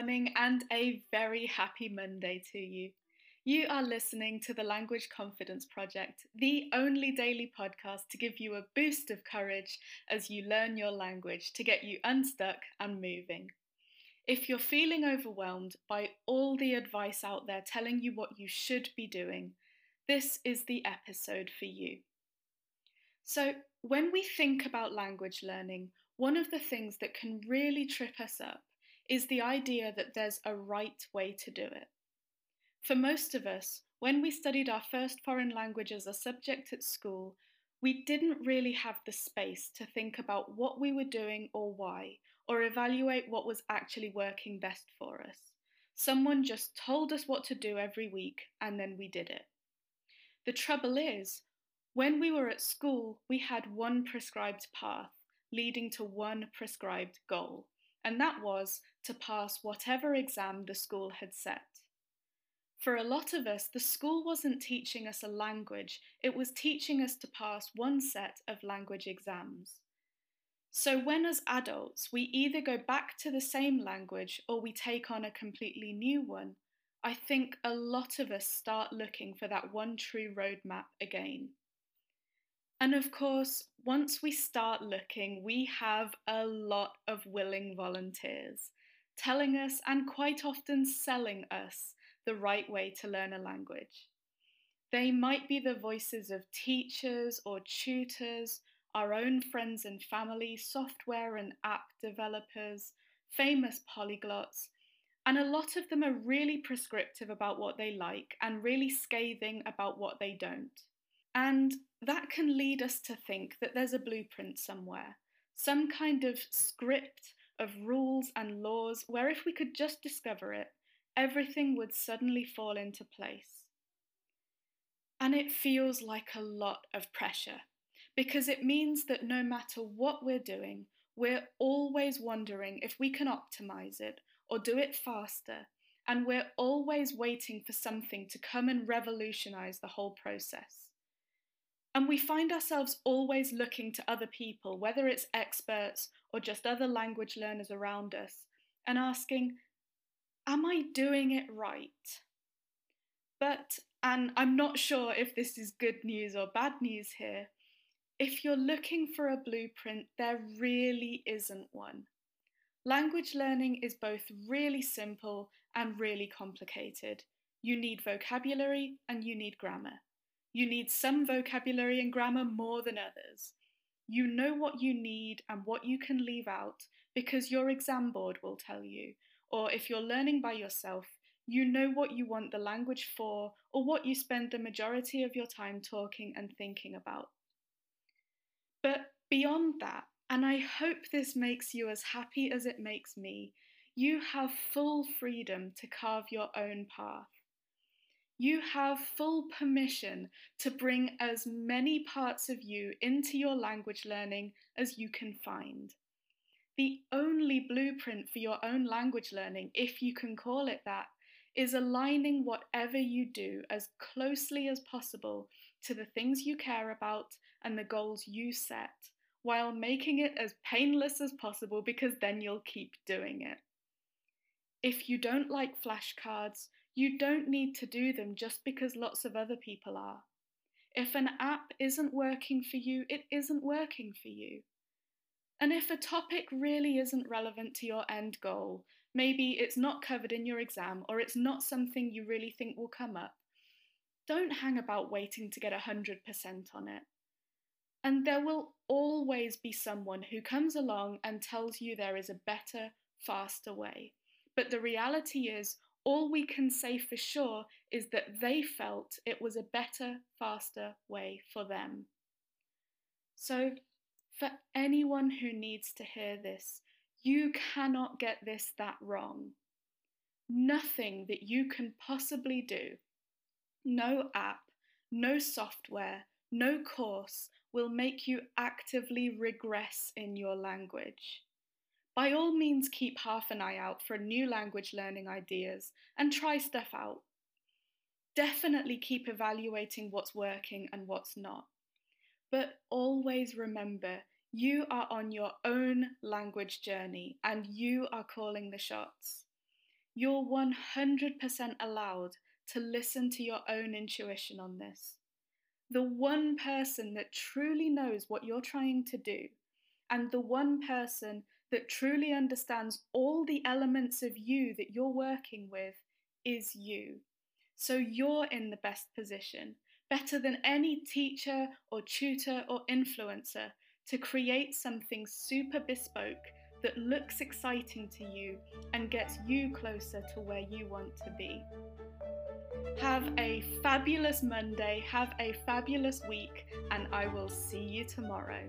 Morning and a very happy Monday to you. You are listening to the Language Confidence Project, the only daily podcast to give you a boost of courage as you learn your language to get you unstuck and moving. If you're feeling overwhelmed by all the advice out there telling you what you should be doing, this is the episode for you. So, when we think about language learning, one of the things that can really trip us up is the idea that there's a right way to do it. For most of us, when we studied our first foreign language as a subject at school, we didn't really have the space to think about what we were doing or why, or evaluate what was actually working best for us. Someone just told us what to do every week, and then we did it. The trouble is, when we were at school, we had one prescribed path leading to one prescribed goal, and that was to pass whatever exam the school had set. For a lot of us, the school wasn't teaching us a language, it was teaching us to pass one set of language exams. So, when as adults we either go back to the same language or we take on a completely new one, I think a lot of us start looking for that one true roadmap again. And of course, once we start looking, we have a lot of willing volunteers telling us and quite often selling us the right way to learn a language. They might be the voices of teachers or tutors, our own friends and family, software and app developers, famous polyglots, and a lot of them are really prescriptive about what they like and really scathing about what they don't. And that can lead us to think that there's a blueprint somewhere, some kind of script of rules and laws where if we could just discover it, everything would suddenly fall into place. And it feels like a lot of pressure because it means that no matter what we're doing, we're always wondering if we can optimize it or do it faster, and we're always waiting for something to come and revolutionize the whole process. And we find ourselves always looking to other people, whether it's experts or just other language learners around us, and asking, Am I doing it right? But, and I'm not sure if this is good news or bad news here, if you're looking for a blueprint, there really isn't one. Language learning is both really simple and really complicated. You need vocabulary and you need grammar. You need some vocabulary and grammar more than others. You know what you need and what you can leave out because your exam board will tell you. Or if you're learning by yourself, you know what you want the language for or what you spend the majority of your time talking and thinking about. But beyond that, and I hope this makes you as happy as it makes me, you have full freedom to carve your own path. You have full permission to bring as many parts of you into your language learning as you can find. The only blueprint for your own language learning, if you can call it that, is aligning whatever you do as closely as possible to the things you care about and the goals you set, while making it as painless as possible because then you'll keep doing it. If you don't like flashcards, you don't need to do them just because lots of other people are. If an app isn't working for you, it isn't working for you. And if a topic really isn't relevant to your end goal, maybe it's not covered in your exam or it's not something you really think will come up, don't hang about waiting to get 100% on it. And there will always be someone who comes along and tells you there is a better, faster way. But the reality is, all we can say for sure is that they felt it was a better, faster way for them. So, for anyone who needs to hear this, you cannot get this that wrong. Nothing that you can possibly do, no app, no software, no course will make you actively regress in your language. By all means, keep half an eye out for new language learning ideas and try stuff out. Definitely keep evaluating what's working and what's not. But always remember You are on your own language journey and you are calling the shots. You're 100% allowed to listen to your own intuition on this. The one person that truly knows what you're trying to do, and the one person that truly understands all the elements of you that you're working with, is you. So you're in the best position, better than any teacher or tutor or influencer, to create something super bespoke that looks exciting to you and gets you closer to where you want to be. Have a fabulous Monday, have a fabulous week, and I will see you tomorrow.